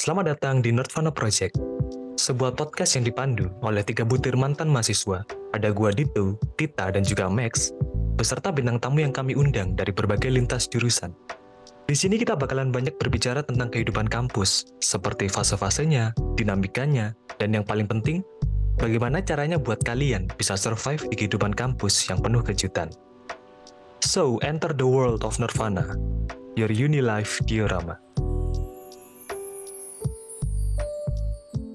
Selamat datang di Nerdvana Project, sebuah podcast yang dipandu oleh tiga butir mantan mahasiswa. Ada gua Dito, Tita, dan juga Max, beserta bintang tamu yang kami undang dari berbagai lintas jurusan. Di sini kita bakalan banyak berbicara tentang kehidupan kampus, seperti fase-fasenya, dinamikanya, dan yang paling penting, bagaimana caranya buat kalian bisa survive di kehidupan kampus yang penuh kejutan. So, enter the world of Nirvana, your uni life diorama.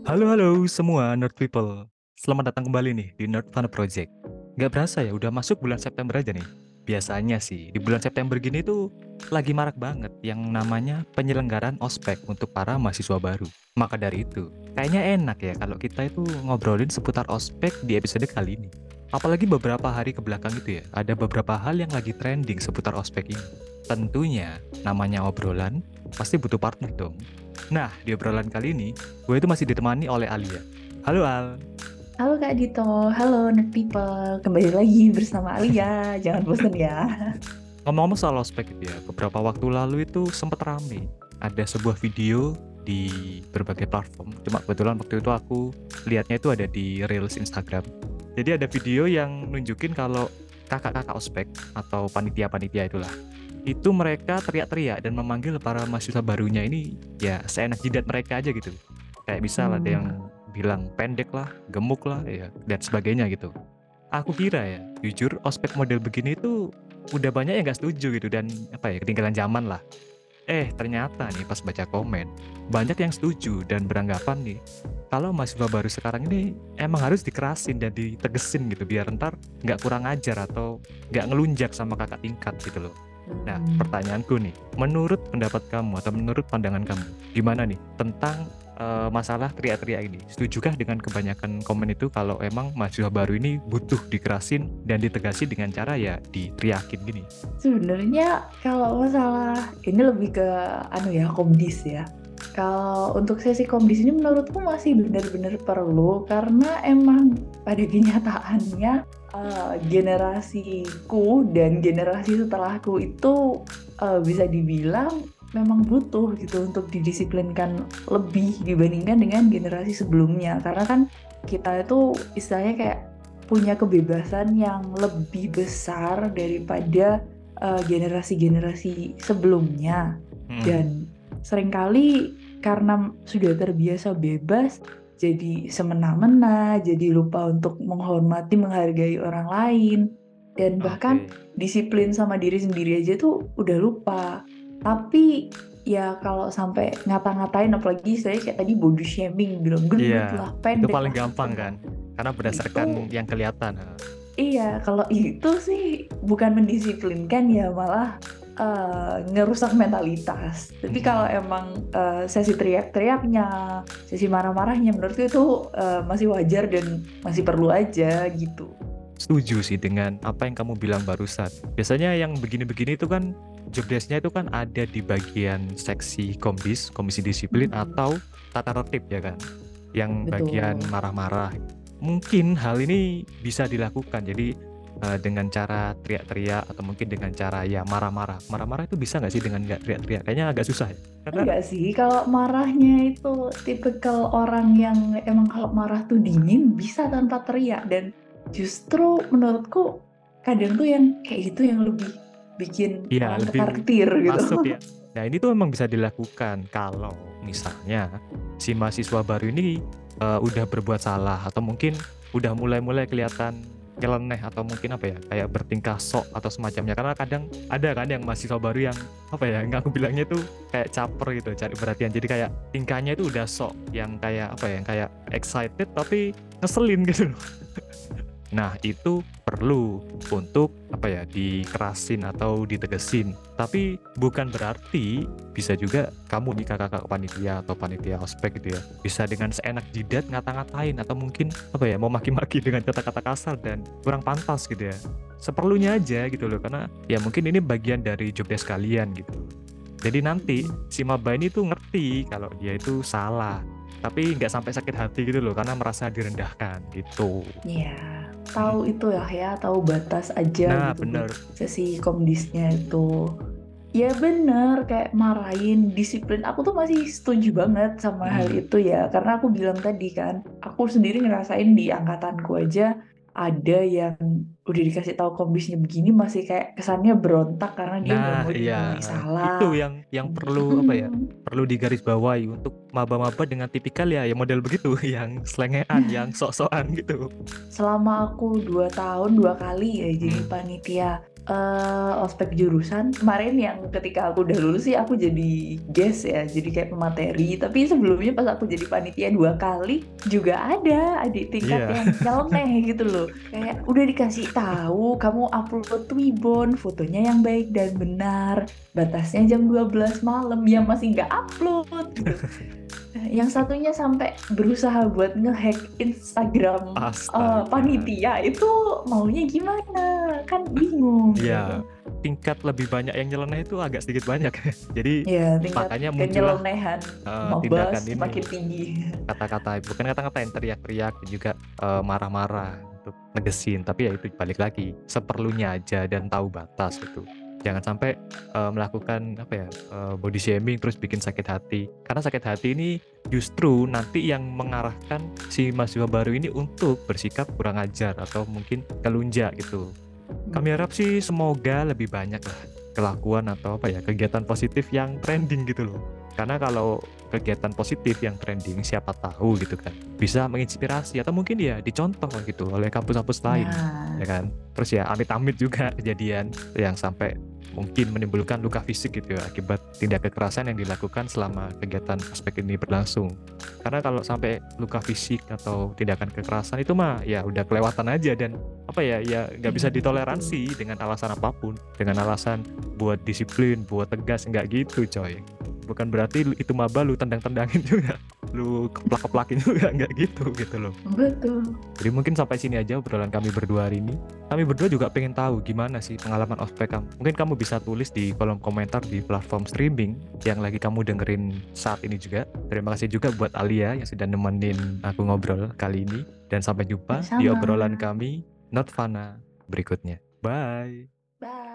Halo halo semua nerd people, selamat datang kembali nih di Nirvana Project. Gak berasa ya, udah masuk bulan September aja nih. Biasanya sih, di bulan September gini tuh lagi marak banget yang namanya penyelenggaraan ospek untuk para mahasiswa baru. Maka dari itu, kayaknya enak ya kalau kita itu ngobrolin seputar ospek di episode kali ini. Apalagi beberapa hari ke belakang itu ya, ada beberapa hal yang lagi trending seputar ospek ini. Tentunya, namanya obrolan, pasti butuh partner dong. Nah, di obrolan kali ini, gue itu masih ditemani oleh Alia. Halo Al. Halo Kak Dito, halo Nerd People, kembali lagi bersama Alia, jangan bosan ya. Ngomong-ngomong soal ospek gitu ya, beberapa waktu lalu itu sempat rame. Ada sebuah video di berbagai platform, cuma kebetulan waktu itu aku lihatnya itu ada di Reels Instagram. Jadi ada video yang nunjukin kalau kakak-kakak ospek atau panitia-panitia itulah itu mereka teriak-teriak dan memanggil para mahasiswa barunya ini ya seenak jidat mereka aja gitu kayak bisa lah ada yang bilang pendek lah, gemuk lah, ya dan sebagainya gitu. Aku kira ya, jujur ospek model begini itu udah banyak yang gak setuju gitu dan apa ya ketinggalan zaman lah. Eh ternyata nih pas baca komen banyak yang setuju dan beranggapan nih kalau mahasiswa baru sekarang ini emang harus dikerasin dan ditegesin gitu biar ntar nggak kurang ajar atau nggak ngelunjak sama kakak tingkat gitu loh. Nah, pertanyaanku nih, menurut pendapat kamu atau menurut pandangan kamu, gimana nih tentang eh, masalah teriak-teriak ini? Setujukah dengan kebanyakan komen itu kalau emang mahasiswa baru ini butuh dikerasin dan ditegasin dengan cara ya diteriakin gini? Sebenarnya kalau masalah ini lebih ke anu ya komdis ya. Kalau untuk sesi komdis ini menurutku masih benar-benar perlu karena emang pada kenyataannya eh, generasiku dan generasi setelahku itu eh, bisa dibilang memang butuh gitu untuk didisiplinkan lebih dibandingkan dengan generasi sebelumnya karena kan kita itu istilahnya kayak punya kebebasan yang lebih besar daripada eh, generasi-generasi sebelumnya Hmm. dan sering kali karena sudah terbiasa bebas jadi semena-mena jadi lupa untuk menghormati menghargai orang lain dan bahkan Oke. disiplin sama diri sendiri aja tuh udah lupa tapi ya kalau sampai ngata-ngatain apalagi saya kayak tadi body shaming bilang gendut Iya, lah itu pendek paling lah." gampang kan, karena berdasarkan Itu- yang kelihatan. ha. Iya, kalau itu sih bukan mendisiplinkan ya malah eh, ngerusak mentalitas. Tapi Hmm. kalau emang eh, sesi teriak-teriaknya, sesi marah-marahnya menurutku itu eh, masih wajar dan masih perlu aja gitu. Setuju sih dengan apa yang kamu bilang barusan. Biasanya yang begini-begini itu kan job desk-nya itu kan ada di bagian seksi komdis, komisi disiplin Mhm. atau tata tertib ya kan. Yang Betul. bagian marah-marah. Mungkin hal ini bisa dilakukan. Jadi eh, dengan cara teriak-teriak atau mungkin dengan cara ya marah-marah. Marah-marah itu bisa nggak sih dengan nggak teriak-teriak? Kayaknya agak susah ya. Karena Enggak sih, kalau marahnya itu tipikal orang yang emang kalau marah tuh dingin bisa tanpa teriak dan justru menurutku kadang tuh yang kayak gitu yang lebih bikin Iya, orang lebih ketar-ketir gitu. ya. Nah ini tuh memang bisa dilakukan kalau misalnya si mahasiswa baru ini eh, udah berbuat salah atau mungkin udah mulai-mulai kelihatan nyeleneh atau mungkin apa ya kayak bertingkah sok atau semacamnya. Karena kadang ada kan yang mahasiswa baru yang apa ya yang aku bilangnya tuh kayak caper gitu cari perhatian. Jadi kayak tingkahnya itu udah sok yang kayak apa ya yang kayak excited tapi ngeselin gitu Nah, itu perlu untuk apa ya dikerasin atau ditegesin. Tapi bukan berarti bisa juga kamu nih kakak-kakak panitia atau panitia ospek gitu ya. Bisa dengan seenak jidat ngata-ngatain atau mungkin apa ya mau maki-maki dengan kata-kata kasar dan kurang pantas gitu ya. Seperlunya aja gitu loh karena ya mungkin ini bagian dari job desk kalian gitu. Jadi nanti si maba ini tuh ngerti kalau dia itu salah. Tapi nggak sampai sakit hati gitu loh karena merasa direndahkan gitu. Iya, tahu itu ya ya, tahu batas aja Nah, gitu bener. sesi komdisnya itu. Ya bener, kayak marahin, disiplin, aku tuh masih setuju banget sama hal Mhm. itu ya, karena aku bilang tadi kan, aku sendiri ngerasain di angkatanku aja ada yang udah dikasih tahu kondisinya begini masih kayak kesannya berontak karena dia nggak Nah, mau iya, dibilang itu salah. yang yang perlu apa ya, perlu digarisbawahi untuk maba-maba dengan tipikal ya yang model begitu, yang selengean, yang sok-sokan gitu. Selama aku 2 tahun 2 kali ya jadi Hmm. panitia, eee, ospek jurusan, kemarin yang ketika aku udah lulus sih aku jadi guest ya, jadi kayak pemateri, tapi sebelumnya pas aku jadi panitia 2 kali juga ada adik tingkat Iya. yang nyeleneh gitu loh. Kayak udah dikasih tahu, "Kamu upload Twibbon, fotonya yang baik dan benar, batasnya jam 12 malam," ya masih nggak upload gitu. Yang satunya sampai berusaha buat nge-hack Instagram, Astaga. panitia, itu maunya gimana? Kan bingung Iya, gitu. tingkat lebih banyak yang nyeleneh itu agak sedikit banyak ya. Jadi tingkat makanya muncullah, maba tindakan ini, semakin tinggi. kata-kata bukan kata-kata yang teriak-teriak dan juga, eee, marah-marah untuk negesin, tapi ya itu balik lagi, seperlunya aja dan tahu batas gitu. Jangan sampai, eee, melakukan apa ya, eee, body shaming terus bikin sakit hati. Karena sakit hati ini justru nanti yang mengarahkan si mahasiswa baru ini untuk bersikap kurang ajar atau mungkin kelunjak gitu. Kami harap sih semoga lebih banyaklah kelakuan atau apa ya, kegiatan positif yang trending gitu loh. Karena kalau kegiatan positif yang trending siapa tahu gitu kan, bisa menginspirasi atau mungkin ya dicontoh gitu oleh kampus-kampus lain, Nah. ya kan. Terus ya amit-amit juga kejadian yang sampai mungkin menimbulkan luka fisik gitu ya akibat tindak kekerasan yang dilakukan selama kegiatan ospek ini berlangsung. Karena kalau sampai luka fisik atau tindakan kekerasan itu mah ya udah kelewatan aja dan apa ya, ya nggak bisa Iya, ditoleransi dengan alasan apa pun, dengan alasan buat disiplin, buat tegas, nggak gitu coy. Bukan berarti itu maba lu tendang-tendangin juga, lu keplak-keplakin juga, nggak gitu, gitu loh. Betul. Jadi mungkin sampai sini aja obrolan kami berdua hari ini. Kami berdua juga pengen tahu gimana sih pengalaman ospek kamu. Mungkin kamu bisa tulis di kolom komentar di platform streaming yang lagi kamu dengerin saat ini juga. Terima kasih juga buat Alia yang sudah nemenin aku ngobrol kali ini. Dan sampai jumpa di Sama-sama. obrolan kami, Not Fana, berikutnya. Bye! Bye.